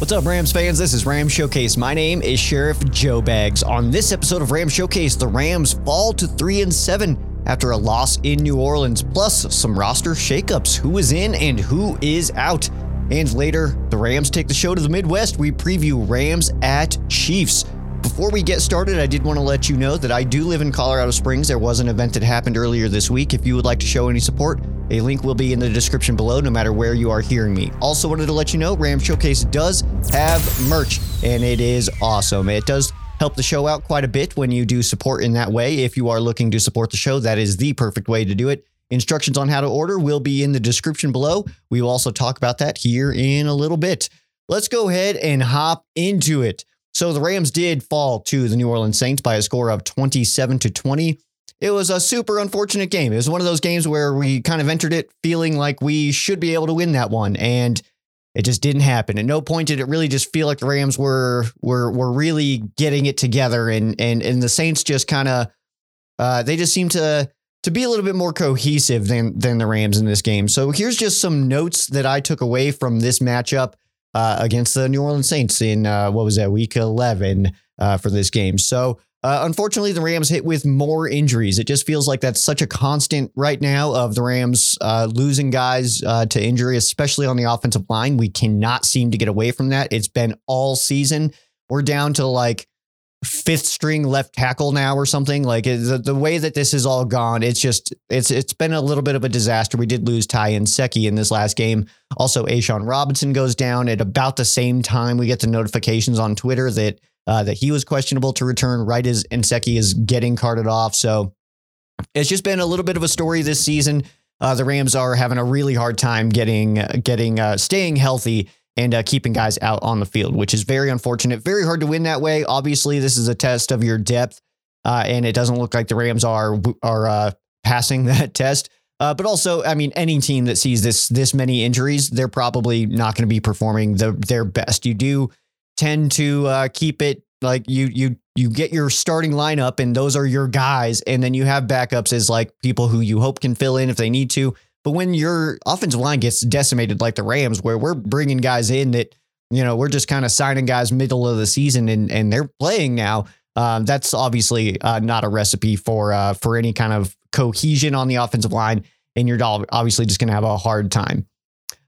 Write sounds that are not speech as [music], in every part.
What's up, Rams fans? This is Rams Showcase. My name is Sheriff Joe Bags. On this episode of Rams Showcase, the Rams fall to 3 and 7 after a loss in New Orleans, plus some roster shakeups. Who is in and who is out? And later, the Rams take the show to the Midwest. We preview Rams at Chiefs. Before we get started, I did want to let you know that I do live in Colorado Springs. There was an event that happened earlier this week. If you would like to show any support, a link will be in the description below, no matter where you are hearing me. Also, wanted to let you know Ram Showcase does have merch, and it is awesome. It does help the show out quite a bit when you do support in that way. If you are looking to support the show, that is the perfect way to do it. Instructions on how to order will be in the description below. We will also talk about that here in a little bit. Let's go ahead and hop into it. So the Rams did fall to the New Orleans Saints by a score of 27 to 20. It was a super unfortunate game. It was one of those games where we kind of entered it feeling like we should be able to win that one and it just didn't happen. At no point did it really just feel like the Rams were were were really getting it together and and and the Saints just kind of uh, they just seemed to to be a little bit more cohesive than than the Rams in this game. So here's just some notes that I took away from this matchup uh, against the New Orleans Saints in uh, what was that week 11 uh, for this game. So uh, unfortunately, the Rams hit with more injuries. It just feels like that's such a constant right now of the Rams uh, losing guys uh, to injury, especially on the offensive line. We cannot seem to get away from that. It's been all season. We're down to like fifth string left tackle now or something. Like the, the way that this is all gone, it's just it's it's been a little bit of a disaster. We did lose Ty Nsekhe in this last game. Also, A'Shawn Robinson goes down at about the same time. We get the notifications on Twitter that uh, that he was questionable to return right as Nsekhe is getting carted off. So it's just been a little bit of a story this season. Uh, the Rams are having a really hard time getting getting uh, staying healthy and uh, keeping guys out on the field, which is very unfortunate. Very hard to win that way. Obviously, this is a test of your depth, uh, and it doesn't look like the Rams are are uh, passing [laughs] that test. Uh, but also, I mean, any team that sees this this many injuries, they're probably not going to be performing the, their best. You do tend to uh, keep it like you you you get your starting lineup, and those are your guys, and then you have backups as like people who you hope can fill in if they need to. But when your offensive line gets decimated like the Rams, where we're bringing guys in that you know we're just kind of signing guys middle of the season and and they're playing now, um, that's obviously uh, not a recipe for uh, for any kind of cohesion on the offensive line, and you're obviously just going to have a hard time.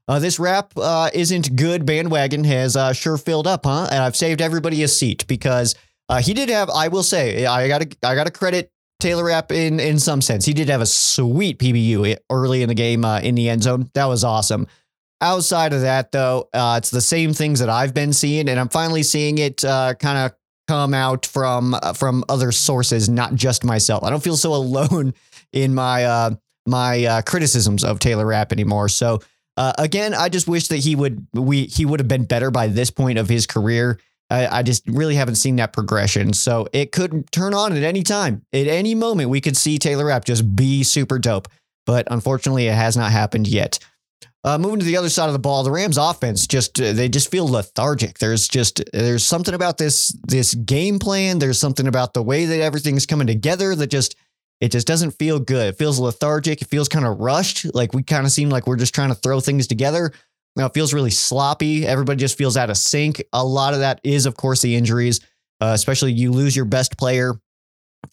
Uh, this Rapp uh, isn't good. Bandwagon has uh, sure filled up, huh? And I've saved everybody a seat because uh, he did have. I will say, I got to I got to credit Taylor Rapp in in some sense. He did have a sweet PBU early in the game uh, in the end zone. That was awesome. Outside of that, though, uh, it's the same things that I've been seeing, and I'm finally seeing it kind of come out from from other sources, not just myself. I don't feel so [laughs] alone in my my criticisms of Taylor Rapp anymore. So. Uh, again, I just wish that he would we he would have been better by this point of his career. I, I, just really haven't seen that progression. So it could turn on at any time, at any moment. We could see Taylor Rapp just be super dope, but unfortunately, it has not happened yet. Uh, moving to the other side of the ball, the Rams' offense just uh, they just feel lethargic. There's just there's something about this this game plan. There's something about the way that everything's coming together that just it just doesn't feel good. It feels lethargic. It feels kind of rushed. Like we kind of seem like we're just trying to throw things together. Now it feels really sloppy. Everybody just feels out of sync. A lot of that is, of course, the injuries, uh, especially you lose your best player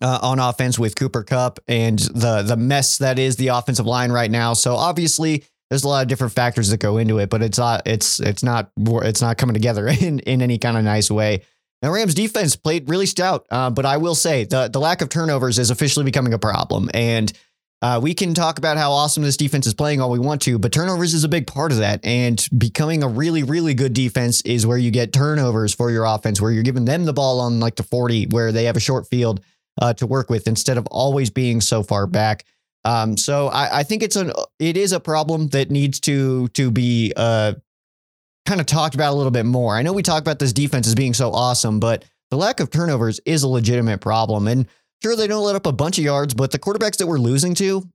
uh, on offense with Cooper Kupp and the the mess that is the offensive line right now. So obviously, there's a lot of different factors that go into it, but it's not it's it's not it's not coming together [laughs] in in any kind of nice way. Now, Rams defense played really stout, uh, but I will say the, the lack of turnovers is officially becoming a problem. And uh, we can talk about how awesome this defense is playing all we want to, but turnovers is a big part of that. And becoming a really, really good defense is where you get turnovers for your offense, where you're giving them the ball on like the 40, where they have a short field uh, to work with instead of always being so far back. Um, so I, I, think it's an it is a problem that needs to to be uh, kind of talked about a little bit more. I know we talk about this defense as being so awesome, but the lack of turnovers is a legitimate problem. And sure, they don't let up a bunch of yards, but the quarterbacks that we're losing to,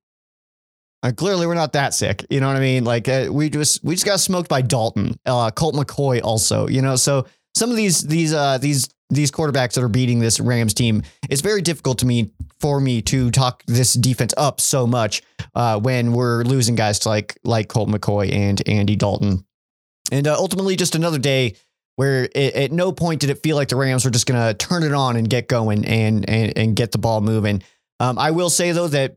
uh, clearly we're not that sick. You know what I mean? Like uh, we just we just got smoked by Dalton, uh, Colt McCoy also. You know, so some of these these uh these these quarterbacks that are beating this Rams team, it's very difficult to me for me to talk this defense up so much uh, when we're losing guys like like Colt McCoy and Andy Dalton. And uh, ultimately, just another day where it, at no point did it feel like the Rams were just going to turn it on and get going and and, and get the ball moving. Um, I will say though that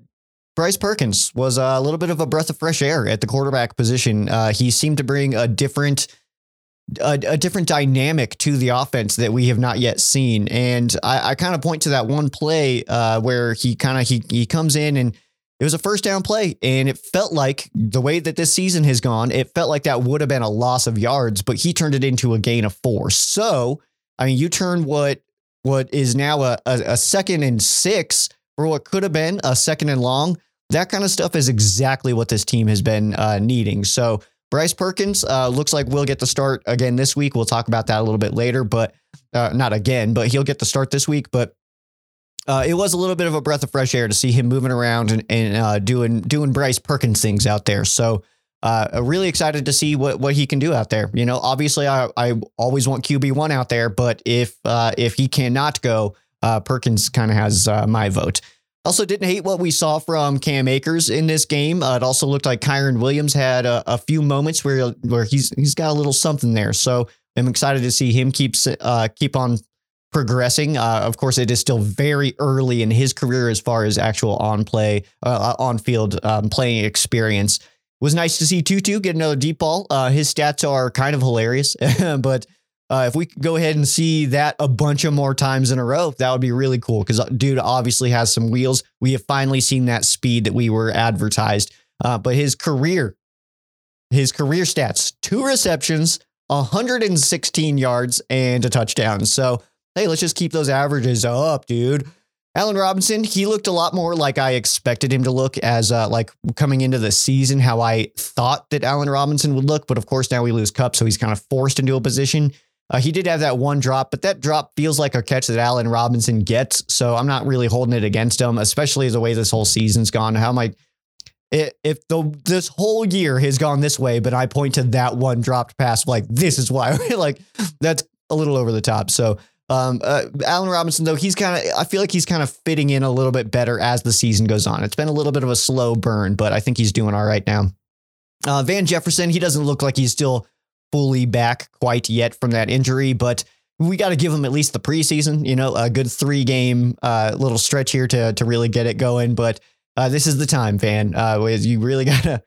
Bryce Perkins was a little bit of a breath of fresh air at the quarterback position. Uh, he seemed to bring a different a, a, different dynamic to the offense that we have not yet seen. And I, I kind of point to that one play uh, where he kind of he he comes in and it was a first down play, and it felt like the way that this season has gone, it felt like that would have been a loss of yards, but he turned it into a gain of four. So I mean, you turn what what is now a, a, a second and six for what could have been a second and long. That kind of stuff is exactly what this team has been uh, needing. So Bryce Perkins uh, looks like we'll get the start again this week. We'll talk about that a little bit later, but uh, not again, but he'll get the start this week. But uh, it was a little bit of a breath of fresh air to see him moving around and, and uh, doing doing Bryce Perkins things out there. So uh, really excited to see what what he can do out there. You know, obviously I I always want QB one out there, but if uh, if he cannot go, Perkins kind of has my vote. Also, didn't hate what we saw from Cam Akers in this game. Uh, it also looked like Kyren Williams had a, a, few moments where where he's he's got a little something there. So I'm excited to see him keep uh, keep on progressing. Uh, of course, it is still very early in his career as far as actual on play uh, on field um, playing experience. It was nice to see Tutu get another deep ball. Uh, his stats are kind of hilarious, [laughs] but uh, if we could go ahead and see that a bunch of more times in a row, that would be really cool because uh, dude obviously has some wheels. We have finally seen that speed that we were advertised. Uh, but his career, his career stats, two receptions, 116 yards, and a touchdown. So, hey, let's just keep those averages up, dude. Allen Robinson, he looked a lot more like I expected him to look as uh, like coming into the season, how I thought that Allen Robinson would look. But of course, now we lose Kupp, so he's kind of forced into a position uh, he did have that one drop, but that drop feels like a catch that Allen Robinson gets. So I'm not really holding it against him, especially the way this whole season's gone. How am I? If the this whole year has gone this way, but I point to that one dropped pass, like this is why, [laughs] like that's a little over the top. So um, uh, Allen Robinson, though, he's kind of, I feel like he's kind of fitting in a little bit better as the season goes on. It's been a little bit of a slow burn, but I think he's doing all right now. Uh, Van Jefferson, he doesn't look like he's still fully back quite yet from that injury, but we got to give him at least the preseason, you know, a good three game uh, little stretch here to to really get it going. But uh, this is the time, Van. Uh, you really [laughs] gotta.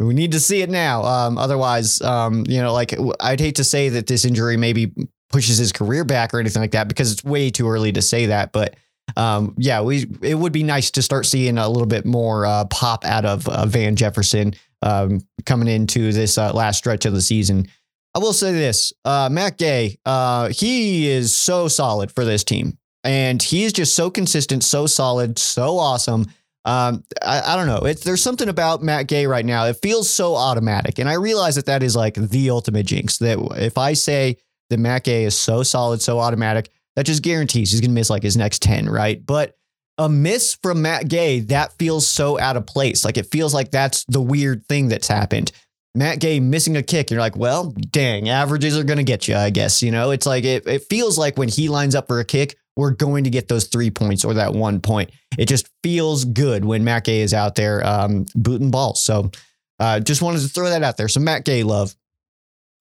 We need to see it now. Um, otherwise, um, you know, like I'd hate to say that this injury maybe pushes his career back or anything like that because it's way too early to say that. But um, yeah, we it would be nice to start seeing a little bit more uh, pop out of uh, Van Jefferson um, coming into this uh, last stretch of the season. I will say this uh, Matt Gay, uh, he is so solid for this team. And he is just so consistent, so solid, so awesome. Um, I, I, don't know. There's something about Matt Gay right now. It feels so automatic. And I realize that that is like the ultimate jinx. That if I say that Matt Gay is so solid, so automatic, that just guarantees he's going to miss like his next 10, right? But a miss from Matt Gay, that feels so out of place. Like it feels like that's the weird thing that's happened. Matt Gay missing a kick. You're like, well, dang, averages are going to get you, I guess. You know, it's like, it, it feels like when he lines up for a kick, we're going to get those three points or that one point. It just feels good when Matt Gay is out there um, booting balls. So uh, just wanted to throw that out there. So Matt Gay love.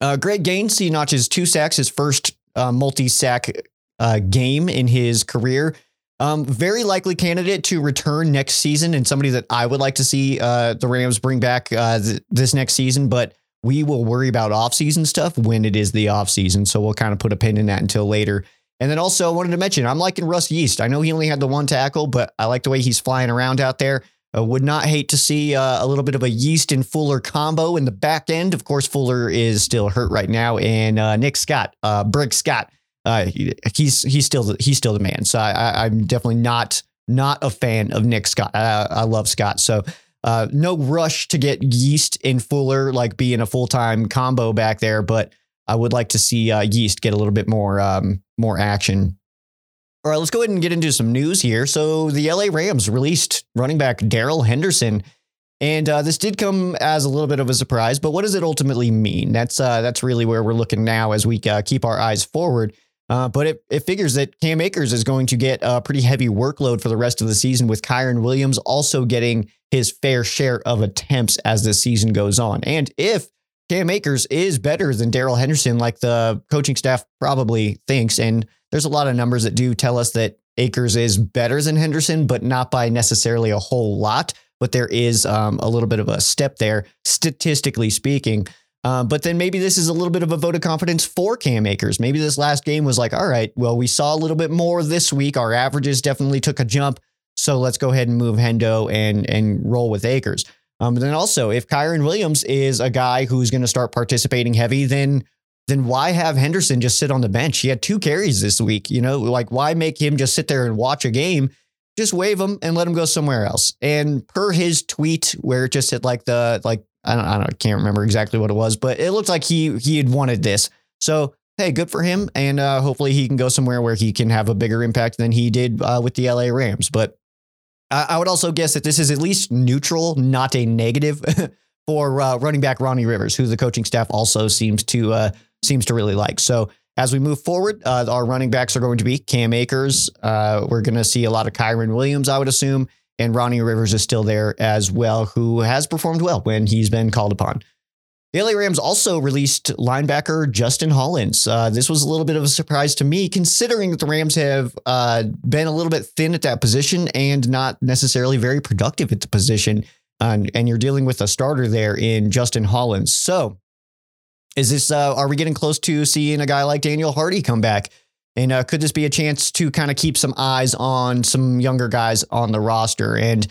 Uh, Greg Gaines, he notches two sacks, his first uh, multi sack uh, game in his career. Um, very likely candidate to return next season and somebody that I would like to see uh, the Rams bring back uh, th- this next season. But we will worry about offseason stuff when it is the offseason. So we'll kind of put a pin in that until later. And then also I wanted to mention, I'm liking Russ Yeast. I know he only had the one tackle, but I like the way he's flying around out there. I would not hate to see uh, a little bit of a Yeast and Fuller combo in the back end. Of course, Fuller is still hurt right now. And uh, Nick Scott, uh, Brick Scott, uh, he's he's still the, he's still the man. So I, am definitely not not a fan of Nick Scott. I, I love Scott. So uh, no rush to get Yeast and Fuller like being a full time combo back there, but I would like to see uh, Yeast get a little bit more um, more action. All right, let's go ahead and get into some news here. So the LA Rams released running back Darrell Henderson. And uh, this did come as a little bit of a surprise, but what does it ultimately mean? That's uh, that's really where we're looking now as we uh, keep our eyes forward. Uh, but it, it figures that Cam Akers is going to get a pretty heavy workload for the rest of the season, with Kyren Williams also getting his fair share of attempts as the season goes on. And if Cam Akers is better than Darrell Henderson, like the coaching staff probably thinks. And there's a lot of numbers that do tell us that Akers is better than Henderson, but not by necessarily a whole lot. But there is um, a little bit of a step there, statistically speaking. Uh, but then maybe this is a little bit of a vote of confidence for Cam Akers. Maybe this last game was like, all right, well, we saw a little bit more this week. Our averages definitely took a jump. So let's go ahead and move Hendo and and roll with Akers. Um, then also, if Kyren Williams is a guy who's going to start participating heavy, then then why have Henderson just sit on the bench? He had two carries this week. You know, like why make him just sit there and watch a game? Just wave him and let him go somewhere else. And per his tweet, where it just hit like the like I don't I don't I can't remember exactly what it was, but it looked like he he had wanted this. So hey, good for him, and uh, hopefully he can go somewhere where he can have a bigger impact than he did uh, with the LA Rams. But I would also guess that this is at least neutral, not a negative [laughs] for uh, running back Ronnie Rivers, who the coaching staff also seems to uh, seems to really like. So as we move forward, uh, our running backs are going to be Cam Akers. Uh, we're going to see a lot of Kyren Williams, I would assume, and Ronnie Rivers is still there as well, who has performed well when he's been called upon. The LA Rams also released linebacker Justin Hollins. Uh, this was a little bit of a surprise to me, considering that the Rams have uh, been a little bit thin at that position and not necessarily very productive at the position. And you're dealing with a starter there in Justin Hollins. So, is this? Uh, are we getting close to seeing a guy like Daniel Hardy come back? And uh, could this be a chance to kind of keep some eyes on some younger guys on the roster? And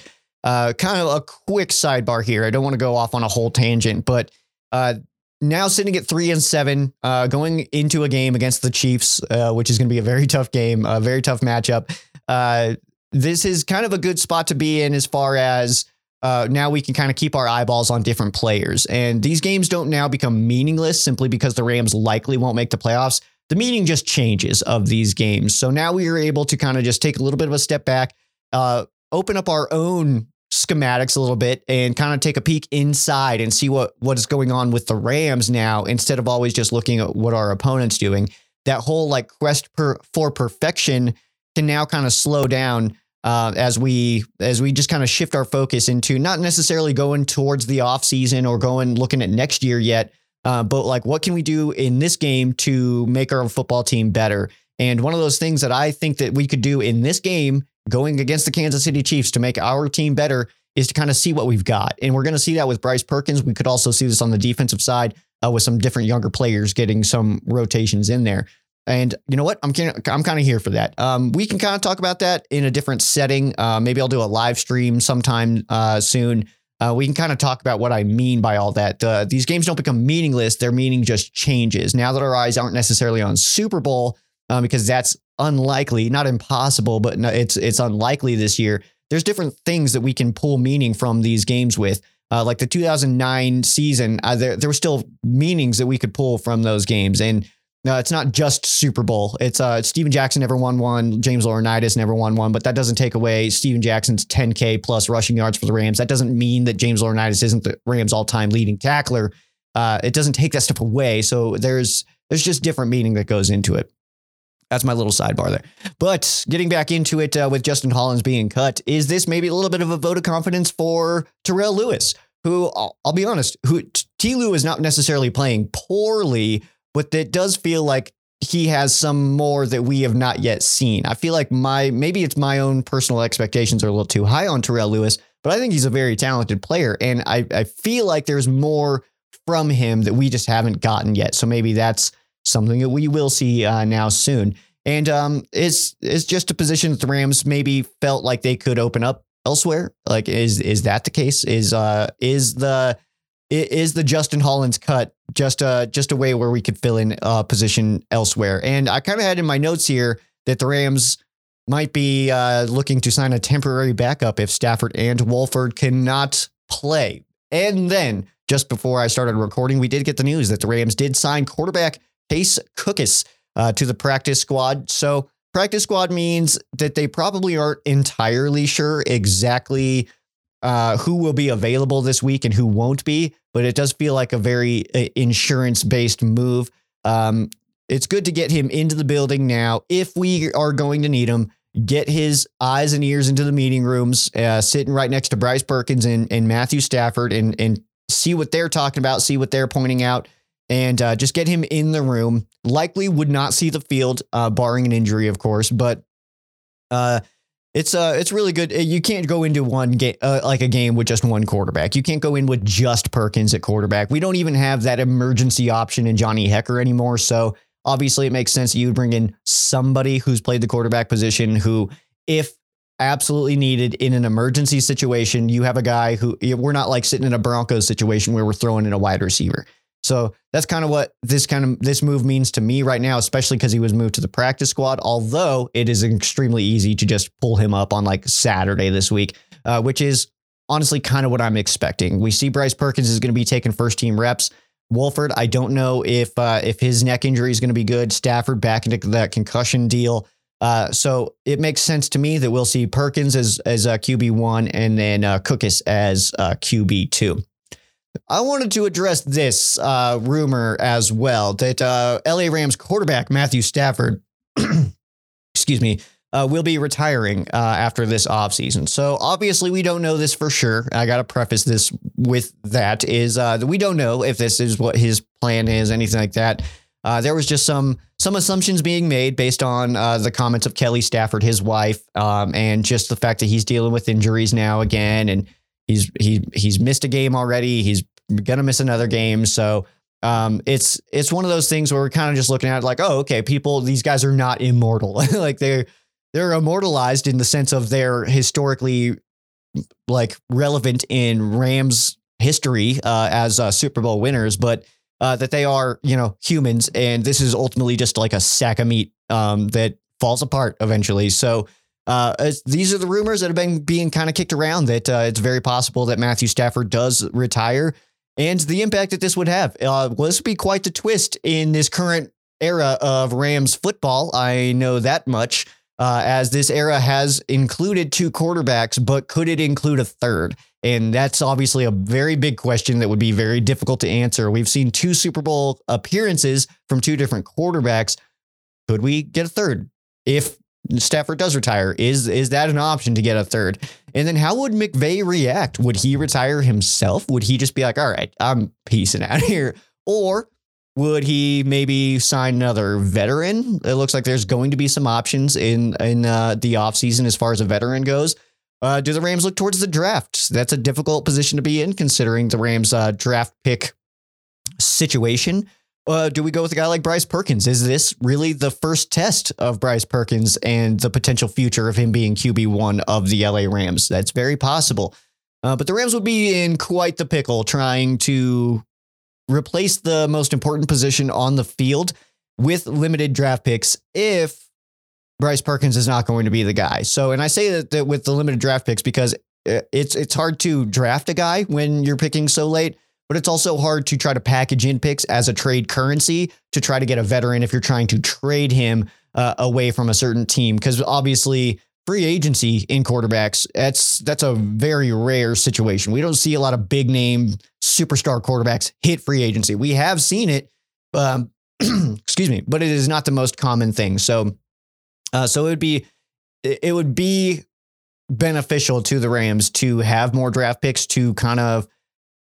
uh, kind of a quick sidebar here. I don't want to go off on a whole tangent, but uh, now sitting at three and seven, uh, going into a game against the Chiefs, uh, which is going to be a very [laughs] tough game, a very tough matchup. Uh, this is kind of a good spot to be in as far as uh, now we can kind of keep our eyeballs on different players. And these games don't now become meaningless simply because the Rams likely won't make the playoffs. The meaning just changes of these games. So now we are able to kind of just take a little bit of a step back, uh, open up our own schematics a little bit and kind of take a peek inside and see what what is going on with the Rams now instead of always just looking at what our opponent's doing. That whole like quest per, for perfection can now kind of slow down uh, as we as we just kind of shift our focus into not necessarily going towards the off season or going looking at next year yet, uh, but like what can we do in this game to make our football team better? And one of those things that I think that we could do in this game going against the Kansas City Chiefs to make our team better is to kind of see what we've got. And we're going to see that with Bryce Perkins. We could also see this on the defensive side uh, with some different younger players getting some rotations in there. And you know what? I'm I'm kind of here for that. Um, we can kind of talk about that in a different setting. Uh, maybe I'll do a live stream sometime uh, soon. Uh, we can kind of talk about what I mean by all that. Uh, these games don't become meaningless; their meaning just changes. Now that our eyes aren't necessarily on Super Bowl, uh, because that's unlikely, not impossible, but no, it's it's unlikely this year. There's different things that we can pull meaning from these games with. Uh, like the 2009 season, uh, there there were still meanings that we could pull from those games, and no, uh, it's not just Super Bowl. It's uh, Steven Jackson never won one. James Laurinaitis never won one, but that doesn't take away Steven Jackson's 10K plus rushing yards for the Rams. That doesn't mean that James Laurinaitis isn't the Rams all time leading tackler. Uh, it doesn't take that stuff away. So there's there's just different meaning that goes into it. That's my little sidebar there. But getting back into it uh, with Justin Hollins being cut, is this maybe a little bit of a vote of confidence for Terrell Lewis, who I'll, I'll be honest, who T. Lou is not necessarily playing poorly, but it does feel like he has some more that we have not yet seen. I feel like my maybe it's my own personal expectations are a little too high on Terrell Lewis, but I think he's a very talented player, and I I feel like there's more from him that we just haven't gotten yet. So maybe that's something that we will see uh, now soon. And um, it's it's just a position that the Rams maybe felt like they could open up elsewhere. Like, is is that the case? Is uh is the is the Justin Hollins cut just a just a way where we could fill in a position elsewhere? And I kind of had in my notes here that the Rams might be uh, looking to sign a temporary backup if Stafford and Wolford cannot play. And then just before I started recording, we did get the news that the Rams did sign quarterback Case Cookus uh, to the practice squad. So, practice squad means that they probably aren't entirely sure exactly uh, who will be available this week and who won't be, but it does feel like a very uh, insurance based move. Um, it's good to get him into the building now if we are going to need him. Get his eyes and ears into the meeting rooms, uh, sitting right next to Bryce Perkins and, and Matthew Stafford, and and see what they're talking about, see what they're pointing out, and uh, just get him in the room. Likely would not see the field, uh, barring an injury, of course, but uh, it's uh, it's really good. You can't go into one game uh, like a game with just one quarterback. You can't go in with just Perkins at quarterback. We don't even have that emergency option in Johnny Hekker anymore. So obviously, it makes sense you bring in somebody who's played the quarterback position who, if absolutely needed in an emergency situation, you have a guy who we're not like sitting in a Broncos situation where we're throwing in a wide receiver. So that's kind of what this kind of this move means to me right now, especially because he was moved to the practice squad. Although it is extremely easy to just pull him up on like Saturday this week, uh, which is honestly kind of what I'm expecting. We see Bryce Perkins is going to be taking first team reps. Wolford, I don't know if uh, if his neck injury is going to be good. Stafford back into that concussion deal. Uh, so it makes sense to me that we'll see Perkins as as uh, QB one and then uh, Cookus as uh, QB two. I wanted to address this uh, rumor as well that uh, LA Rams quarterback Matthew Stafford, [clears throat] excuse me, uh, will be retiring uh, after this offseason. So obviously, we don't know this for sure. I got to preface this with that is uh, that we don't know if this is what his plan is, anything like that. Uh, there was just some some assumptions being made based on the comments of Kelly Stafford, his wife, um, and just the fact that he's dealing with injuries now again and He's he he's missed a game already. He's gonna miss another game. So um, it's it's one of those things where we're kind of just looking at like, oh, okay, people, these guys are not immortal. [laughs] like they're they're immortalized in the sense of they're historically like relevant in Rams history uh, as uh, Super Bowl winners, but uh, that they are you know humans, and this is ultimately just like a sack of meat um, that falls apart eventually. So uh, these are the rumors that have been being kind of kicked around that uh, it's very possible that Matthew Stafford does retire and the impact that this would have. Uh, well, this would be quite the twist in this current era of Rams football. I know that much, uh, as this era has included two quarterbacks, but could it include a third? And that's obviously a very big question that would be very difficult to answer. We've seen two Super Bowl appearances from two different quarterbacks. Could we get a third? If Stafford does retire, is is that an option to get a third? And then how would McVay react? Would he retire himself? Would he just be like, all right, I'm peacing out here? Or would he maybe sign another veteran? It looks like there's going to be some options in in uh, the offseason as far as a veteran goes. Uh, do the Rams look towards the draft? That's a difficult position to be in considering the Rams uh, draft pick situation. Uh, do we go with a guy like Bryce Perkins? Is this really the first test of Bryce Perkins and the potential future of him being QB1 of the LA Rams? That's very possible. Uh, but the Rams would be in quite the pickle trying to replace the most important position on the field with limited draft picks if Bryce Perkins is not going to be the guy. So, and I say that, that with the limited draft picks because uh, it's it's hard to draft a guy when you're picking so late but it's also hard to try to package in picks as a trade currency to try to get a veteran if you're trying to trade him uh, away from a certain team. Because obviously, free agency in quarterbacks that's that's a very rare situation. We don't see a lot of big name superstar quarterbacks hit free agency. We have seen it, um, [clears throat] excuse me, but it is not the most common thing. So, uh, so it would be it would be beneficial to the Rams to have more draft picks to kind of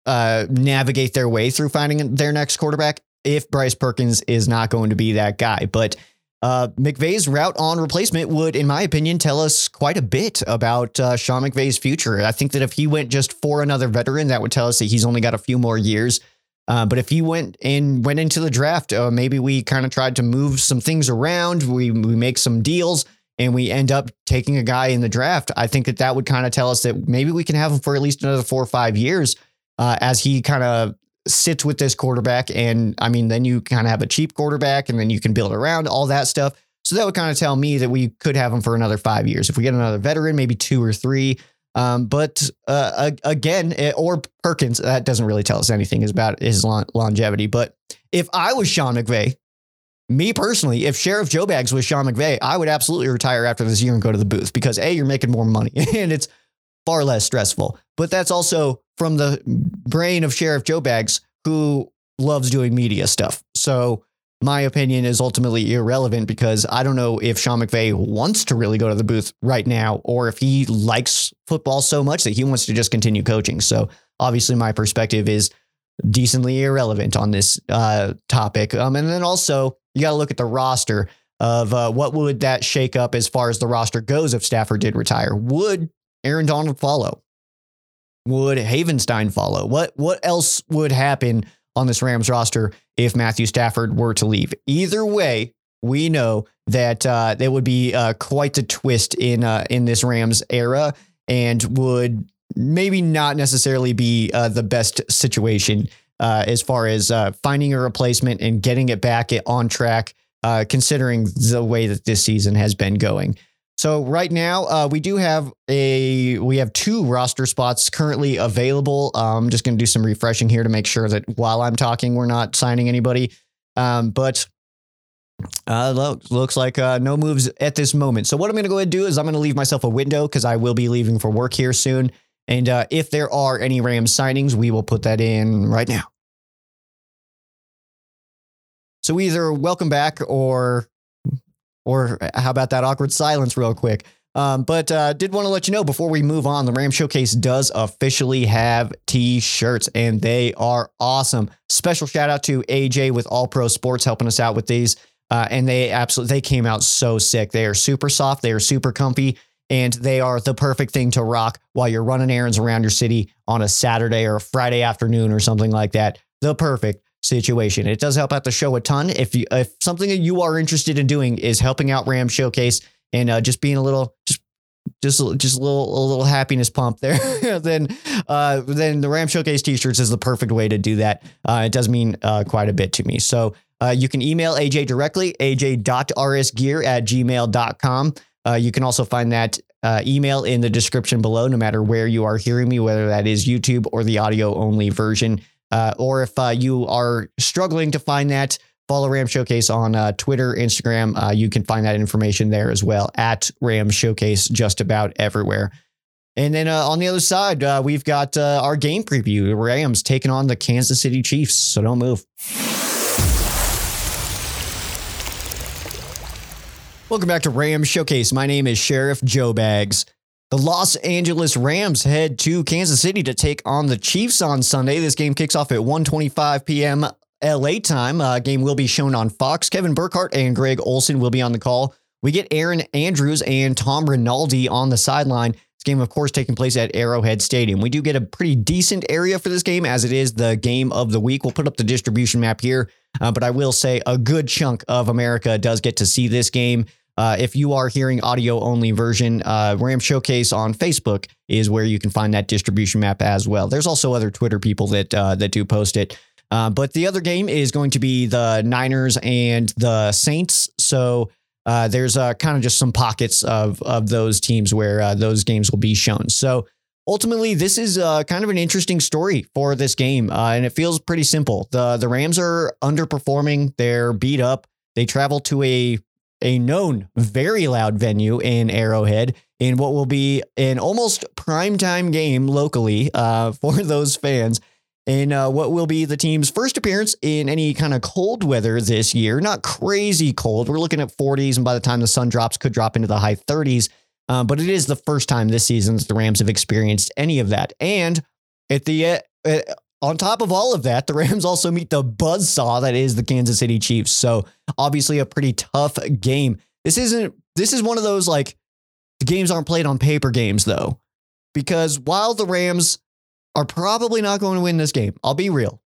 uh, navigate their way through finding their next quarterback if Bryce Perkins is not going to be that guy. But uh, McVay's route on replacement would, in my opinion, tell us quite a bit about uh, Sean McVay's future. I think that if he went just for another veteran, that would tell us that he's only got a few more years. Uh, but if he went and went into the draft, uh, maybe we kind of tried to move some things around. We we make some deals, and we end up taking a guy in the draft. I think that that would kind of tell us that maybe we can have him for at least another four or five years uh, as he kind of sits with this quarterback. And I mean, then you kind of have a cheap quarterback and then you can build around all that stuff. So that would kind of tell me that we could have him for another five years. If we get another veteran, maybe two or three. Um, but uh, again, eh, or Perkins, that doesn't really tell us anything about his longevity. But if I was Sean McVay, me personally, if Sheriff Joe Bags was Sean McVay, I would absolutely retire after this year and go to the booth because A, you're making more money [laughs] and it's far less stressful. But that's also from the brain of Sheriff Joe Bags, who loves doing media stuff. So my opinion is ultimately irrelevant because I don't know if Sean McVay wants to really go to the booth right now or if he likes football so much that he wants to just continue coaching. So obviously, my perspective is decently irrelevant on this uh, topic. Um, and then also, you got to look at the roster of uh, what would that shake up as far as the roster goes if Stafford did retire. Would Aaron Donald follow? Would Havenstein follow? What what else would happen on this Rams roster if Matthew Stafford were to leave? Either way, we know that uh, that would be uh, quite a twist in uh, in this Rams era, and would maybe not necessarily be uh, the best situation uh, as far as uh, finding a replacement and getting it back on track, considering the way that this season has been going. So right now, uh, we do have a we have two roster spots currently available. I'm um, just going to do some refreshing here to make sure that while I'm talking, we're not signing anybody. Um, but uh, look, looks like uh, no moves at this moment. So what I'm going to go ahead and do is I'm going to leave myself a window because I will be leaving for work here soon. And uh, if there are any Rams signings, we will put that in right now. So either welcome back or or how about that awkward silence real quick. Um, but uh, did want to let you know before we move on, the Ram Showcase does officially have t-shirts, and they are awesome. Special shout out to AJ with All Pro Sports helping us out with these, uh, and they absolutely they came out so sick. They are super soft, they are super comfy and they are the perfect thing to rock while you're running errands around your city on a Saturday or a Friday afternoon or something like that. The perfect situation. It does help out the show a ton. If you, if something that you are interested in doing is helping out Ram Showcase and uh, just being a little just just just a little a little happiness pump there, [laughs] then uh, then the Ram Showcase t-shirts is the perfect way to do that. Uh, it does mean uh, quite a bit to me. So uh, you can email AJ directly, aj.rsgear at gmail.com. Uh, you can also find that uh, email in the description below, no matter where you are hearing me, whether that is YouTube or the audio only version. Uh, or if uh, you are struggling to find that, follow Ram Showcase on uh, Twitter, Instagram. Uh, you can find that information there as well at Ram Showcase just about everywhere. And then uh, on the other side, uh, we've got our game preview. Rams taking on the Kansas City Chiefs. So don't move. Welcome back to Ram Showcase. My name is Sheriff Joe Bags. The Los Angeles Rams head to Kansas City to take on the Chiefs on Sunday. This game kicks off at 1:25 p.m. LA time. Uh, game will be shown on Fox. Kevin Burkhardt and Greg Olsen will be on the call. We get Erin Andrews and Tom Rinaldi on the sideline. This game, of course, taking place at Arrowhead Stadium. We do get a pretty decent area for this game, as it is the game of the week. We'll put up the distribution map here, uh, but I will say a good chunk of America does get to see this game. Uh, if you are hearing audio only version, uh, Ram Showcase on Facebook is where you can find that distribution map as well. There's also other Twitter people that uh, that do post it. Uh, but the other game is going to be the Niners and the Saints. So uh, there's uh, kind of just some pockets of of those teams where those games will be shown. So ultimately, this is kind of an interesting story for this game, and it feels pretty simple. the The Rams are underperforming; they're beat up. They travel to a a known very loud venue in Arrowhead in what will be an almost primetime game locally uh, [laughs] for those fans. In uh, what will be the team's first appearance in any kind of cold weather this year. Not crazy cold. We're looking at 40s, and by the time the sun drops, could drop into the high 30s. Uh, but it is the first time this season that the Rams have experienced any of that. And at the uh, on top of all of that, the Rams also meet the buzzsaw that is the Kansas City Chiefs. So obviously a pretty tough game. This isn't this is one of those like the games aren't played on paper games though. Because while the Rams are probably not going to win this game, I'll be real.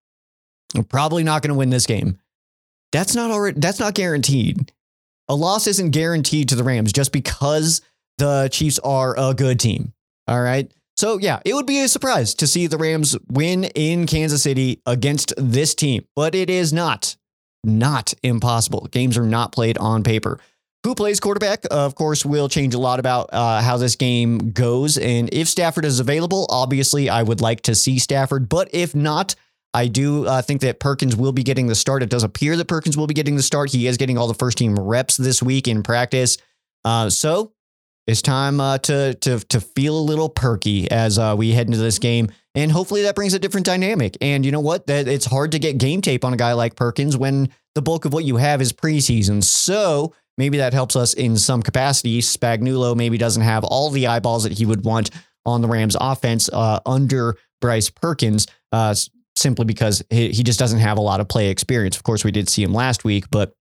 They're probably not going to win this game. That's not already that's not guaranteed. A loss isn't guaranteed to the Rams just because the Chiefs are a good team. All right. So, yeah, it would be a surprise to see the Rams win in Kansas City against this team, but it is not, not impossible. Games are not played on paper. Who plays quarterback, of course, will change a lot about uh, how this game goes. And if Stafford is available, obviously, I would like to see Stafford. But if not, I do uh, think that Perkins will be getting the start. It does appear that Perkins will be getting the start. He is getting all the first team reps this week in practice. Uh, so it's time uh, to to to feel a little perky as uh, we head into this game And hopefully that brings a different dynamic. And you know what? That it's hard to get game tape on a guy like Perkins when the bulk of what you have is preseason. So maybe that helps us in some capacity. Spagnuolo maybe doesn't have all the eyeballs that he would want on the Rams offense uh, under Bryce Perkins, uh, simply because he, he just doesn't have a lot of play experience. Of course, we did see him last week, but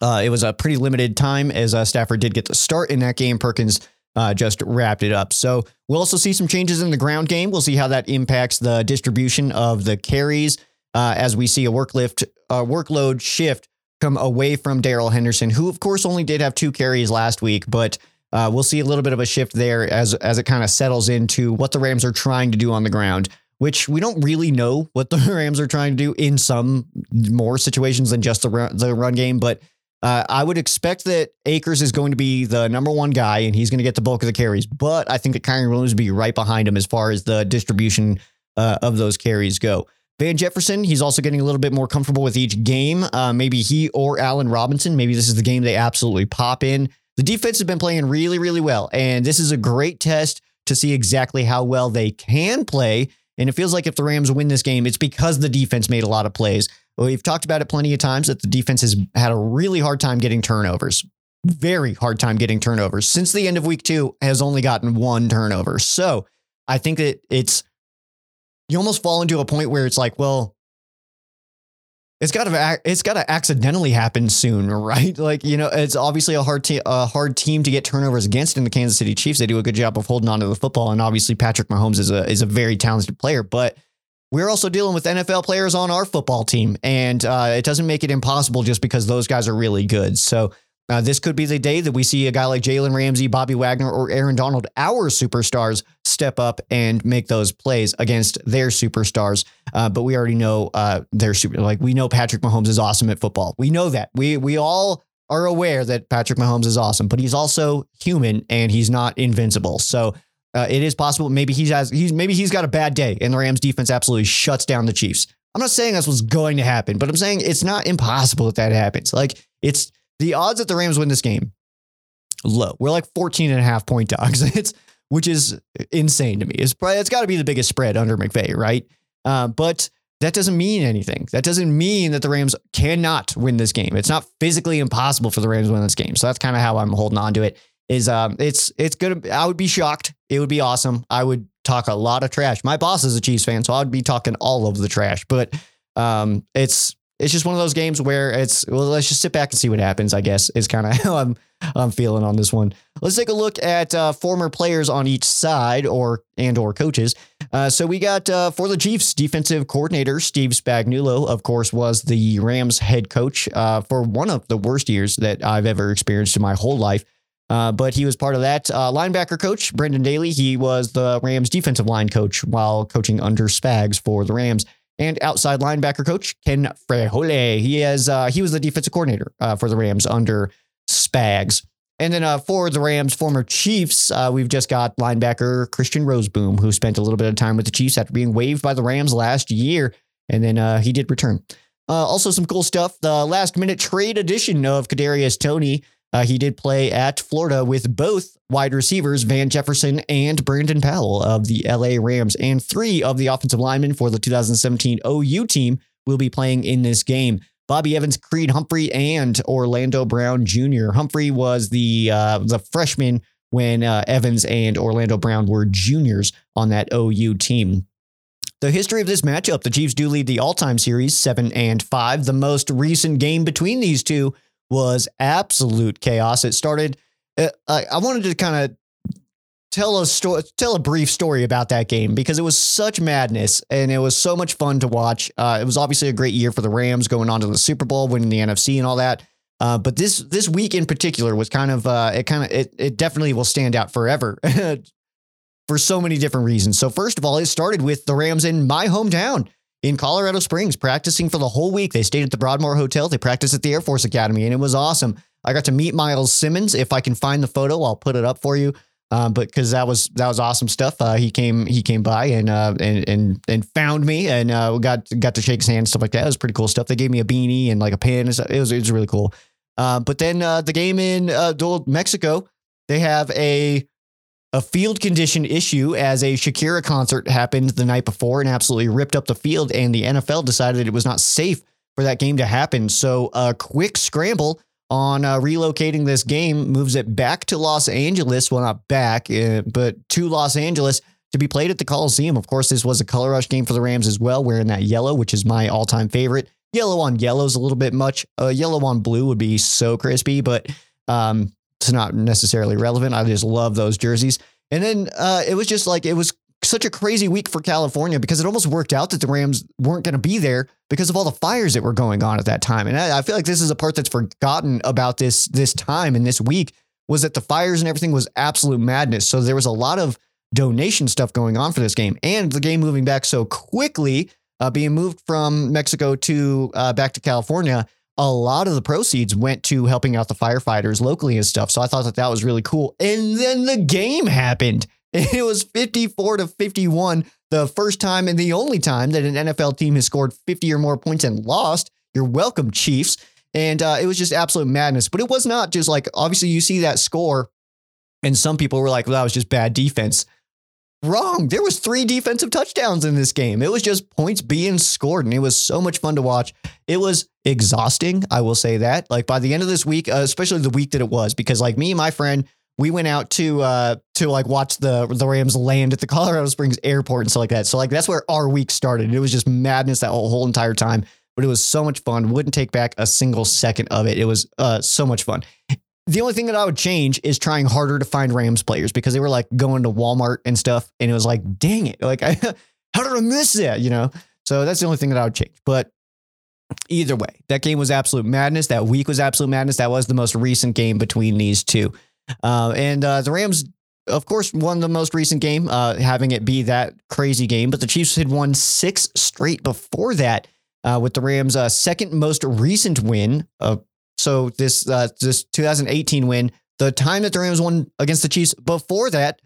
uh, it was a pretty limited time as uh, Stafford did get the start in that game. Perkins uh, just wrapped it up. So we'll also see some changes in the ground game. We'll see how that impacts the distribution of the carries uh, as we see a work lift, uh, workload shift come away from Darrell Henderson, who of course only did have two carries last week, but uh, we'll see a little bit of a shift there as as it kind of settles into what the Rams are trying to do on the ground. Which we don't really know what the [laughs] Rams are trying to do in some more situations than just the run, the run game, but uh, I would expect that Akers is going to be the number one guy and he's going to get the bulk of the carries. But I think that Kyren Williams will be right behind him as far as the distribution uh, of those carries go. Van Jefferson, he's also getting a little bit more comfortable with each game. Uh, maybe he or Allen Robinson, maybe this is the game they absolutely pop in. The defense has been playing really, really well. And this is a great test to see exactly how well they can play. And it feels like if the Rams win this game, it's because the defense made a lot of plays. We've talked about it plenty of times that the defense has had a really hard time getting turnovers. Very hard time getting turnovers. Since the end of week two, has only gotten one turnover. So I think that it's you almost fall into a point where it's like, well, it's got to it's got to accidentally happen soon, [laughs] right? Like you know, it's obviously a hard te- a hard team to get turnovers against in the Kansas City Chiefs. They do a good job of holding on to the football, and obviously Patrick Mahomes is a is a very talented player, but we're also dealing with NFL players on our football team, and uh, it doesn't make it impossible just because those guys are really good. So uh, this could be the day that we see a guy like Jalen Ramsey, Bobby Wagner, or Aaron Donald, our superstars, step up and make those plays against their superstars. Uh, but we already know uh, they're super. Like we know Patrick Mahomes is awesome at football. We know that. We we all are aware that Patrick Mahomes is awesome, but he's also human and he's not invincible. So uh, it is possible. Maybe he has he's maybe he's got a bad day, and the Rams defense absolutely shuts down the Chiefs. I'm not saying that's what's going to happen, but I'm saying it's not impossible that that happens. Like it's the odds that the Rams win this game low. We're like 14 and a half point dogs. [laughs] It's which is insane to me. It's probably it's got to be the biggest spread under McVay, right? Uh, but that doesn't mean anything. That doesn't mean that the Rams cannot win this game. It's not physically impossible for the Rams to win this game. So that's kind of how I'm holding on to it is um it's it's gonna I would be shocked. It would be awesome. I would talk a lot of trash. My boss is a Chiefs fan, so I'd be talking all of the trash. But um it's it's just one of those games where it's well, let's just sit back and see what happens. I guess is kind of [laughs] how I'm I'm feeling on this one. Let's take a look at uh, former players on each side, or and or coaches. Uh, so we got uh, for the Chiefs defensive coordinator Steve Spagnuolo, of course, was the Rams head coach uh, for one of the worst years that I've ever experienced in my whole life. Uh, but he was part of that. Uh, linebacker coach, Brendan Daly, he was the Rams defensive line coach while coaching under Spags for the Rams. And outside linebacker coach, Ken Flajole. He has uh, he was the defensive coordinator uh, for the Rams under Spags. And then uh, for the Rams, former Chiefs, uh, we've just got linebacker Christian Rozeboom, who spent a little bit of time with the Chiefs after being waived by the Rams last year. And then he did return. also, some cool stuff. The last minute trade edition of Kadarius Toney uh, he did play at Florida with both wide receivers, Van Jefferson and Brandon Powell of the LA Rams, and three of the offensive linemen for the 2017 OU team will be playing in this game. Bobby Evans, Creed Humphrey, and Orlando Brown Jr. Humphrey was the uh, the freshman when uh, Evans and Orlando Brown were juniors on that OU team. The history of this matchup: the Chiefs do lead the all-time series seven and five. The most recent game between these two was absolute chaos. It started. Uh, I wanted to kind of tell a story, tell a brief story about that game because it was such madness and it was so much fun to watch. Uh, it was obviously a great year for the Rams going on to the Super Bowl, winning the NFC and all that. Uh, but this this week in particular was kind of uh, it kind of it it definitely will stand out forever [laughs] for so many different reasons. So first of all, it started with the Rams in my hometown in Colorado Springs practicing for the whole week. They stayed at the Broadmoor Hotel. They practiced at the Air Force Academy, and it was awesome. I got to meet Miles Simmons. If I can find the photo, I'll put it up for you. Um, but because that was that was awesome stuff. Uh, he came he came by and uh, and and and found me and uh, got got to shake his hand stuff like that. It was pretty cool stuff. They gave me a beanie and like a pin. It was it was really cool. Uh, but then uh, the game in uh, Mexico, they have a a field condition issue as a Shakira concert happened the night before and absolutely ripped up the field. And the NFL decided it was not safe for that game to happen. So a quick scramble on uh, relocating this game moves it back to Los Angeles. Well, not back, uh, but to Los Angeles to be played at the Coliseum. Of course, this was a color rush game for the Rams as well, wearing that yellow, which is my all time favorite. Yellow on yellow is a little bit much. Uh, yellow on blue would be so crispy, but um, it's not necessarily relevant. I just love those jerseys. And then uh, it was just like, it was such a crazy week for California because it almost worked out that the Rams weren't going to be there because of all the fires that were going on at that time. And I, I, feel like this is a part that's forgotten about this this time and this week was that the fires and everything was absolute madness. So there was a lot of donation stuff going on for this game, and the game moving back so quickly, uh, being moved from Mexico to uh, back to California. A lot of the proceeds went to helping out the firefighters locally and stuff. So I thought that that was really cool. And then the game happened. [laughs] It was 54 to 51, the first time and the only time that an NFL team has scored 50 or more points and lost. You're welcome, Chiefs. And uh, it was just absolute madness. But it was not just like, obviously, you see that score, and some people were like, well, that was just bad defense. Wrong. There was three defensive touchdowns in this game. It was just points being scored, and it was so much fun to watch. It was exhausting, I will say that. Like by the end of this week, uh, especially the week that it was, because like me and my friend, we went out to uh to like watch the the Rams land at the Colorado Springs airport and stuff like that. So like that's where our week started. It was just madness that whole, whole entire time. But it was so much fun. Wouldn't take back a single second of it. It was uh so much fun. The only thing that I would change is trying harder to find Rams players because they were like going to Walmart and stuff, and it was like, dang it, like [laughs] I, how did I miss that? You know. So that's the only thing that I would change. But either way, that game was absolute madness. That week was absolute madness. That was the most recent game between these two. Uh, and uh, the Rams, of course, won the most recent game, uh, having it be that crazy game. But the Chiefs had won six straight before that, uh, with the Rams' uh, second most recent win. So this this 2018 win, the time that the Rams won against the Chiefs before that,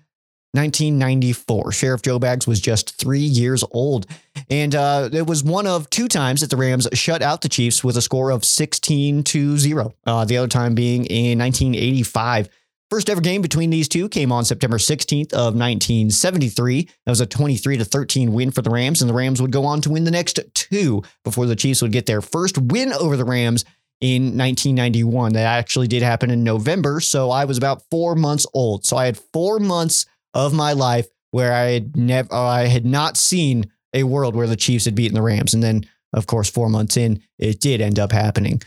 1994. Sheriff Joe Bags was just three years old. And uh, it was one of two times that the Rams shut out the Chiefs with a score of 16 to 0. Uh, the other time being in 1985. First ever game between these two came on September 16th of 1973. That was a 23 to 13 win for the Rams, and the Rams would go on to win the next two before the Chiefs would get their first win over the Rams in 1991. That actually did happen in November, so I was about four months old. So I had four months of my life where I had never, I had not seen a world where the Chiefs had beaten the Rams, and then of course four months in, it did end up happening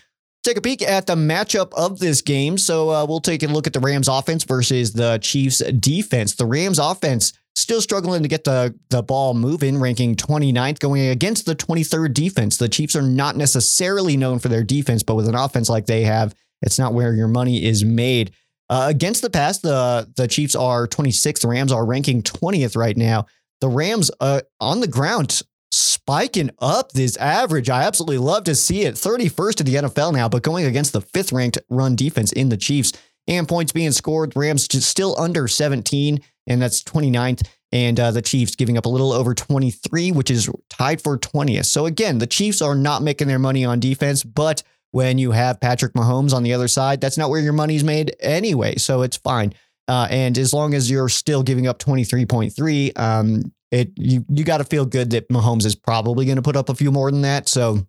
take a peek at the matchup of this game. So uh, we'll take a look at the Rams offense versus the Chiefs defense. The Rams offense still struggling to get the, the ball moving, ranking 29th, going against the 23rd defense. The Chiefs are not necessarily known for their defense, but with an offense like they have, it's not where your money is made. Uh, against the pass, the, the Chiefs are 26th. The Rams are ranking 20th right now. The Rams uh, on the ground spiking up this average. I absolutely love to see it. 31st in the NFL now, but going against the fifth ranked run defense in the Chiefs. And points being scored, Rams still under 17, and that's 29th. And uh, the Chiefs giving up a little over 23, which is tied for 20th. So again, the Chiefs are not making their money on defense, but when you have Patrick Mahomes on the other side, that's not where your money's made anyway. So it's fine. Uh, and as long as you're still giving up 23.3, um, it you you got to feel good that Mahomes is probably going to put up a few more than that. So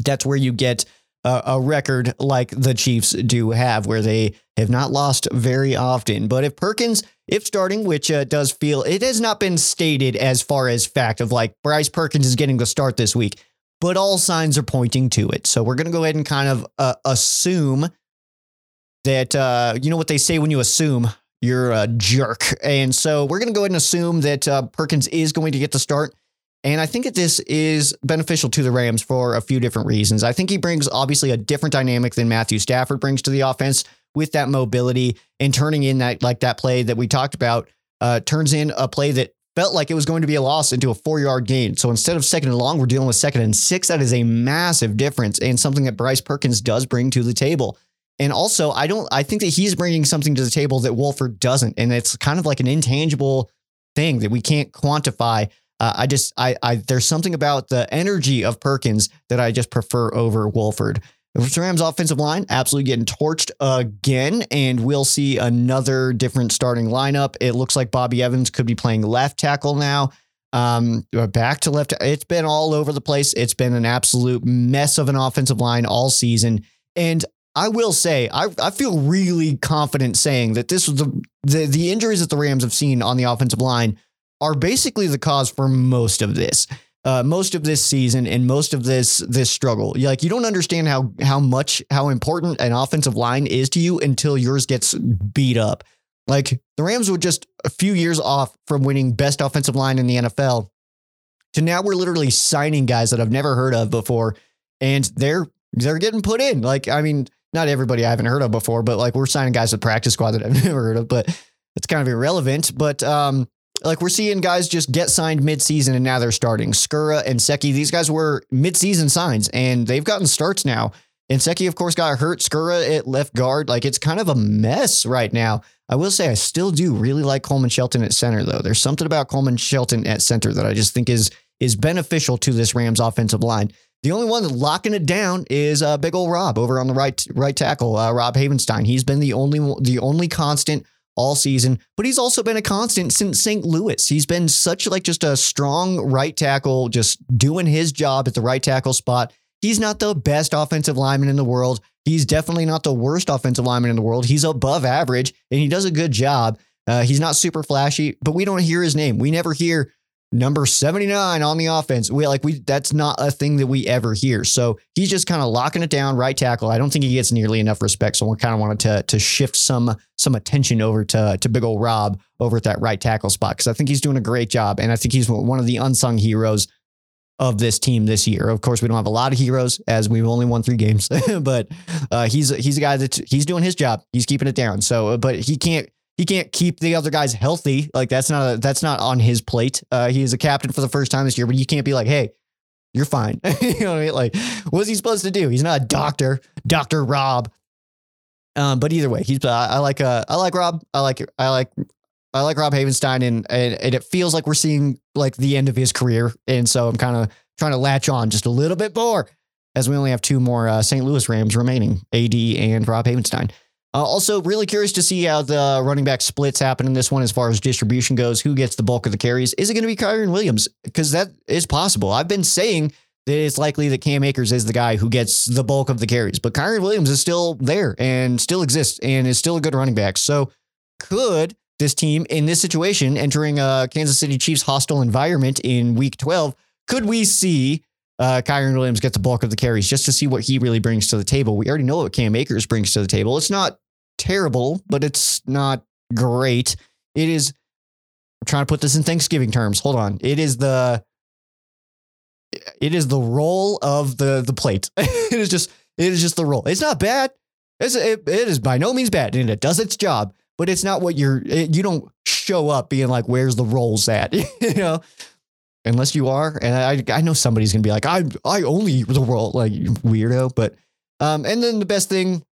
that's where you get a, a, record like the Chiefs do have, where they have not lost very often. But if Perkins, if starting, which uh, does feel it has not been stated as far as fact of like Bryce Perkins is getting the start this week, but all signs are pointing to it. So we're going to go ahead and kind of uh, assume that uh, you know what they say when you assume you're a jerk. And so we're going to go ahead and assume that uh, Perkins is going to get the start. And I think that this is beneficial to the Rams for a few different reasons. I think he brings obviously a different dynamic than Matthew Stafford brings to the offense with that mobility and turning in that like that play that we talked about uh, turns in a play that felt like it was going to be a loss into a four yard gain. So instead of second and long, we're dealing with second and six. That is a massive difference and something that Bryce Perkins does bring to the table. And also, I don't. I think that he's bringing something to the table that Wolford doesn't, and it's kind of like an intangible thing that we can't quantify. Uh, I just, I, I, there's something about the energy of Perkins that I just prefer over Wolford. The Rams offensive line absolutely getting torched again, and we'll see another different starting lineup. It looks like Bobby Evans could be playing left tackle now. Um, back to left. It's been all over the place. It's been an absolute mess of an offensive line all season. And I will say, I, I feel really confident saying that this was the, the the injuries that the Rams have seen on the offensive line are basically the cause for most of this. Uh, most of this season and most of this this struggle. Like you don't understand how how much how important an offensive line is to you until yours gets beat up. Like the Rams were just a few years off from winning best offensive line in the NFL. To now we're literally signing guys that I've never heard of before and they're they're getting put in. Like I mean, not everybody I haven't heard of before, but like we're signing guys to practice squad that I've [laughs] never heard of, but it's kind of irrelevant, but um like we're seeing guys just get signed midseason and now they're starting. Skura and Seki, these guys were midseason signs and they've gotten starts now. And Seki, of course, got hurt. Skura at left guard. Like it's kind of a mess right now. I will say I still do really like Coleman Shelton at center, though. There's something about Coleman Shelton at center that I just think is is beneficial to this Rams offensive line. The only one locking it down is uh, big old Rob over on the right right tackle, uh, Rob Havenstein. He's been the only the only constant all season, but he's also been a constant since St. Louis. He's been such like just a strong right tackle, just doing his job at the right tackle spot. He's not the best offensive lineman in the world. He's definitely not the worst offensive lineman in the world. He's above average and he does a good job. Uh, he's not super flashy, but we don't hear his name. We never hear number 79 on the offense. We like we that's not a thing that we ever hear. So he's just kind of locking it down, right tackle. I don't think he gets nearly enough respect. So we kind of wanted to to shift some some attention over to to big old Rob over at that right tackle spot because I think he's doing a great job. And I think he's one of the unsung heroes of this team this year. Of course, we don't have a lot of heroes as we've only won three games, [laughs] but uh, he's he's a guy that he's doing his job. He's keeping it down. So, but he can't he can't keep the other guys healthy. Like that's not a, that's not on his plate. Uh, he is a captain for the first time this year, but you can't be like, hey, you're fine. [laughs] you know what I mean? Like, what's he supposed to do? He's not a doctor, Doctor Rob. Um, but either way, he's uh, I like uh I like Rob. I like I like I like Rob Havenstein, and, and and it feels like we're seeing like the end of his career, and so I'm kind of trying to latch on just a little bit more as we only have two more uh, St. Louis Rams remaining, AD and Rob Havenstein. Uh, also, really curious to see how the running back splits happen in this one as far as distribution goes. Who gets the bulk of the carries? Is it going to be Kyren Williams? Because that is possible. I've been saying that it's likely that Cam Akers is the guy who gets the bulk of the carries, but Kyren Williams is still there and still exists and is still a good running back. So, could this team in this situation entering a Kansas City Chiefs hostile environment in week 12, could we see uh, Kyren Williams gets the bulk of the carries just to see what he really brings to the table. We already know what Cam Akers brings to the table. It's not terrible, but it's not great. It is. I'm trying to put this in Thanksgiving terms. Hold on. It is the. It is the roll of the the plate. [laughs] it is just it is just the roll. It's not bad. It's it, it is by no means bad, and it does its job. But it's not what you're. It, you don't show up being like, "Where's the rolls at?" [laughs] you know unless you are. And I, I know somebody's gonna be like, I, I only eat the world, like weirdo. But, um, and then the best thing,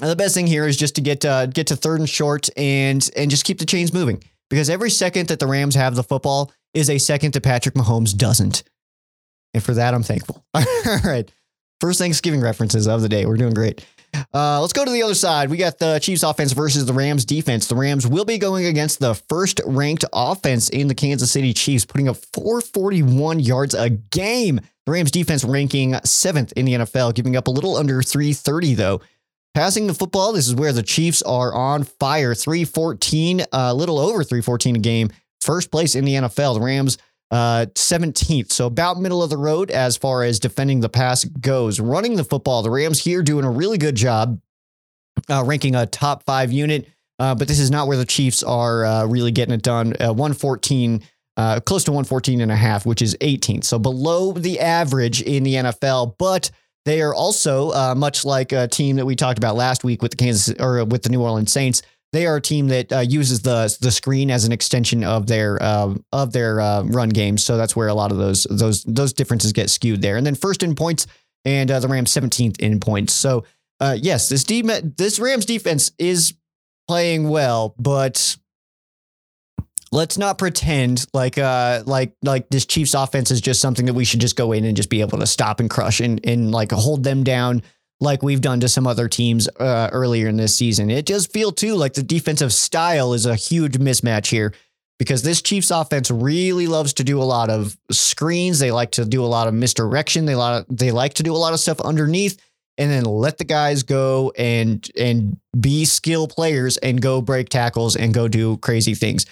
the best thing here is just to get, uh, get to third and short and, and just keep the chains moving because every second that the Rams have the football is a second that Patrick Mahomes doesn't. And for that, I'm thankful. [laughs] All right. First Thanksgiving references of the day. We're doing great. Uh, let's go to the other side. We got the Chiefs offense versus the Rams defense. The Rams will be going against the first ranked offense in the Kansas City Chiefs, putting up 441 yards a game. The Rams defense ranking seventh in the NFL, giving up a little under 330 though. Passing the football, this is where the Chiefs are on fire. 314, a uh, little over 314 a game. First place in the NFL. The Rams uh, 17th. So about middle of the road as far as defending the pass goes. Running the football, the Rams here doing a really good job, uh, ranking a top five unit. Uh, but this is not where the Chiefs are uh, really getting it done. Uh, 114, uh, close to 114 and a half, which is 18th. So below the average in the NFL, but they are also uh, much like a team that we talked about last week with the Kansas or with the New Orleans Saints they are a team that uh, uses the the screen as an extension of their uh, of their uh, run games. So that's where a lot of those those those differences get skewed there. And then first in points, and uh, the Rams 17th in points. So uh, yes, this de- this Rams defense is playing well, but let's not pretend like uh like like this Chiefs offense is just something that we should just go in and just be able to stop and crush and and like hold them down like we've done to some other teams uh, earlier in this season. It does feel too like the defensive style is a huge mismatch here because this Chiefs offense really loves to do a lot of screens. They like to do a lot of misdirection. They lot they like to do a lot of stuff underneath and then let the guys go and and be skill players and go break tackles and go do crazy things.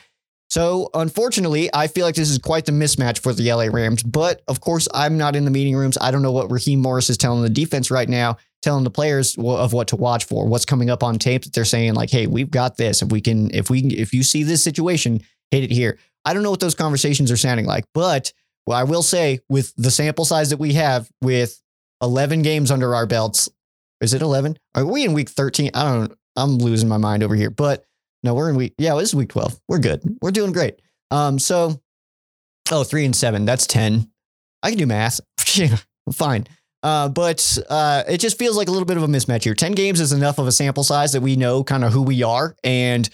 So, unfortunately, I feel like this is quite the mismatch for the LA Rams. But of course, I'm not in the meeting rooms. I don't know what Raheem Morris is telling the defense right now, telling the players of what to watch for, what's coming up on tape that they're saying, like, hey, we've got this. If we can, if we, if you see this situation, hit it here. I don't know what those conversations are sounding like, but well, I will say with the sample size that we have with 11 games under our belts, is it 11? Are we in week 13? I don't. I'm losing my mind over here, but no, we're in week. Yeah, this is week 12. We're good. We're doing great. Um, so, oh, three and seven. That's 10. I can do math. [laughs] Fine. Uh, but uh, it just feels like a little bit of a mismatch here. 10 games is enough of a sample size that we know kind of who we are. And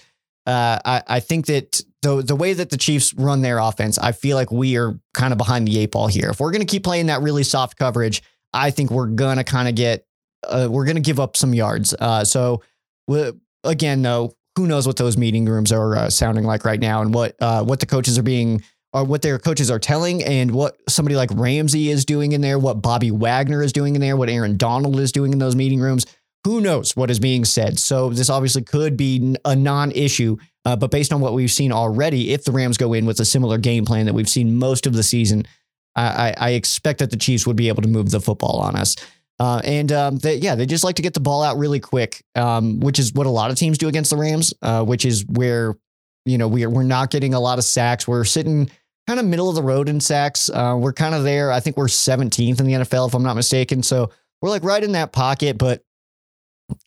uh, I, I think that the, the way that the Chiefs run their offense, I feel like we are kind of behind the eight ball here. If we're going to keep playing that really soft coverage, I think we're going to kind of get, uh, we're going to give up some yards. Uh, so, again, though, who knows what those meeting rooms are uh, sounding like right now and what what the coaches are being or what their coaches are telling and what somebody like Ramsey is doing in there, what Bobby Wagner is doing in there, what Aaron Donald is doing in those meeting rooms. Who knows what is being said? So this obviously could be a non-issue, uh, but based on what we've seen already, if the Rams go in with a similar game plan that we've seen most of the season, I, I expect that the Chiefs would be able to move the football on us. Uh, and um, they, yeah, they just like to get the ball out really quick, um, which is what a lot of teams do against the Rams, uh, which is where you know we are, we're not getting a lot of sacks. We're sitting kind of middle of the road in sacks. Uh, we're kind of there. I think we're 17th in the NFL if I'm not mistaken. So we're like right in that pocket, but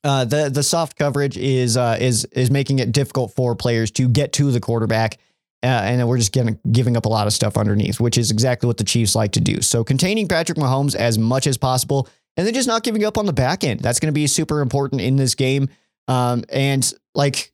uh, the the soft coverage is uh, is is making it difficult for players to get to the quarterback. Uh, and we're just getting, giving up a lot of stuff underneath, which is exactly what the Chiefs like to do. So containing Patrick Mahomes as much as possible and then just not giving up on the back end. That's going to be super important in this game. Um, and like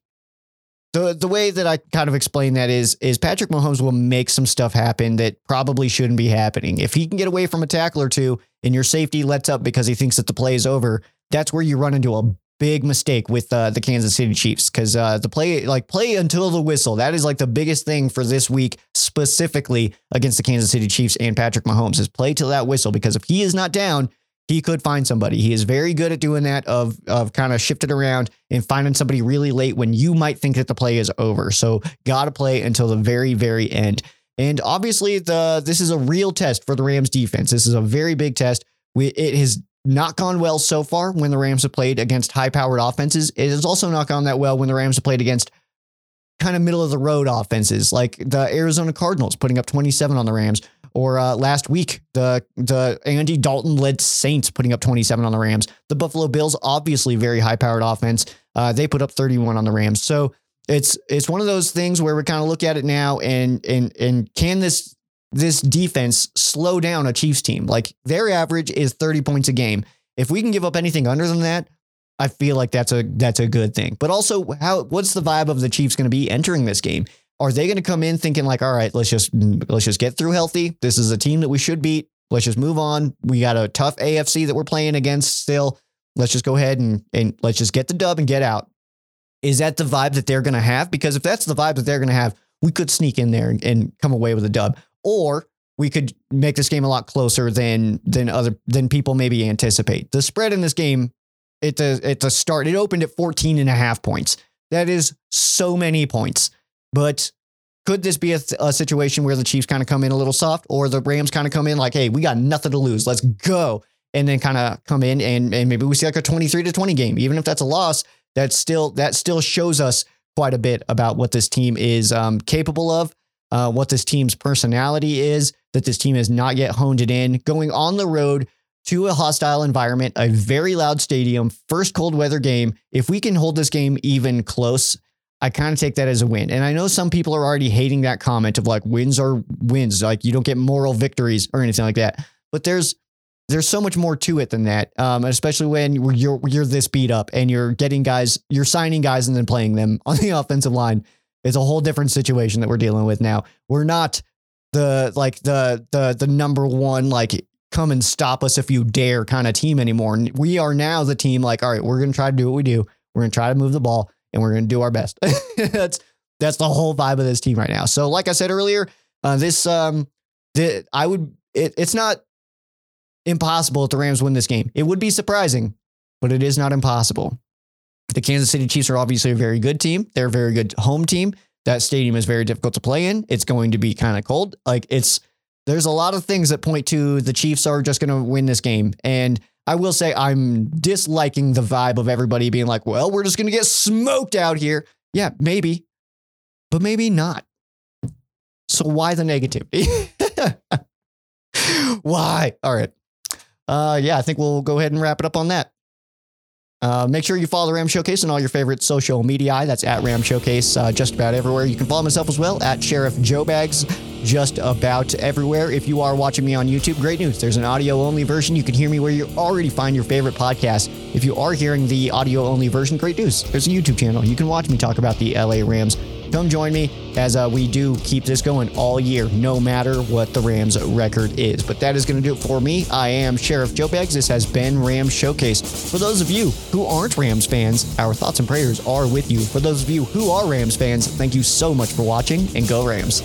the the way that I kind of explain that is is Patrick Mahomes will make some stuff happen that probably shouldn't be happening. If he can get away from a tackle or two and your safety lets up because he thinks that the play is over, that's where you run into a big mistake with uh, the Kansas City Chiefs because uh, the play like play until the whistle that is like the biggest thing for this week specifically against the Kansas City Chiefs and Patrick Mahomes is play till that whistle because if he is not down he could find somebody. He is very good at doing that of of kind of shifting around and finding somebody really late when you might think that the play is over. So got to play until the very very end. And obviously the this is a real test for the Rams defense. This is a very big test. We, it has not gone well so far when the Rams have played against high-powered offenses. It has also not gone that well when the Rams have played against kind of middle of the road offenses like the Arizona Cardinals putting up 27 on the Rams or uh, last week, the the Andy Dalton led Saints putting up 27 on the Rams. The Buffalo Bills, obviously very high powered offense, uh, they put up 31 on the Rams. So it's it's one of those things where we kind of look at it now and and and can this this defense slow down a Chiefs team? Like their average is 30 points a game. If we can give up anything under than that, I feel like that's a that's a good thing. But also, how what's the vibe of the Chiefs going to be entering this game? Are they going to come in thinking like, all right, let's just let's just get through healthy. This is a team that we should beat. Let's just move on. We got a tough AFC that we're playing against still. Let's just go ahead and and let's just get the dub and get out. Is that the vibe that they're going to have? Because if that's the vibe that they're going to have, we could sneak in there and, and come away with a dub, or we could make this game a lot closer than than other than people maybe anticipate. The spread in this game at a at the start it opened at 14 and a half points. That is so many points. But could this be a, a situation where the Chiefs kind of come in a little soft or the Rams kind of come in like, hey, we got nothing to lose. Let's go. And then kind of come in and, and maybe we see like a 23 to 20 game. Even if that's a loss, that still that still shows us quite a bit about what this team is um, capable of, uh, what this team's personality is, that this team has not yet honed it in. Going on the road to a hostile environment, a very loud stadium, first cold weather game. If we can hold this game even close, I kind of take that as a win. And I know some people are already hating that comment of like wins are wins, like you don't get moral victories or anything like that. But there's there's so much more to it than that, um, especially when you're you're this beat up and you're getting guys, you're signing guys and then playing them [laughs] on the offensive line. It's a whole different situation that we're dealing with now. We're not the like the the the number one like come and stop us if you dare kind of team anymore. And we are now the team like, all right, we're going to try to do what we do. We're going to try to move the ball and we're going to do our best. [laughs] that's that's the whole vibe of this team right now. So like I said earlier, uh, this um the, I would it, it's not impossible if the Rams win this game. It would be surprising, but it is not impossible. The Kansas City Chiefs are obviously a very good team. They're a very good home team. That stadium is very difficult to play in. It's going to be kind of cold. Like it's there's a lot of things that point to the Chiefs are just going to win this game. And I will say I'm disliking the vibe of everybody being like, well, we're just going to get smoked out here. Yeah, maybe, but maybe not. So why the negativity? [laughs] why? All right. Uh, yeah, I think we'll go ahead and wrap it up on that. Uh, make sure you follow the Ram Showcase on all your favorite social media. That's at Ram Showcase uh, just about everywhere. You can follow myself as well at Sheriff Joe Bags just about everywhere. If you are watching me on YouTube, great news. There's an audio only version. You can hear me where you already find your favorite podcast. If you are hearing the audio only version, great news. There's a YouTube channel. You can watch me talk about the LA Rams Come join me as uh, we do keep this going all year, no matter what the Rams record is. But that is going to do it for me. I am Sheriff Joe Bags. This has been Rams Showcase. For those of you who aren't Rams fans, our thoughts and prayers are with you. For those of you who are Rams fans, thank you so much for watching and go Rams.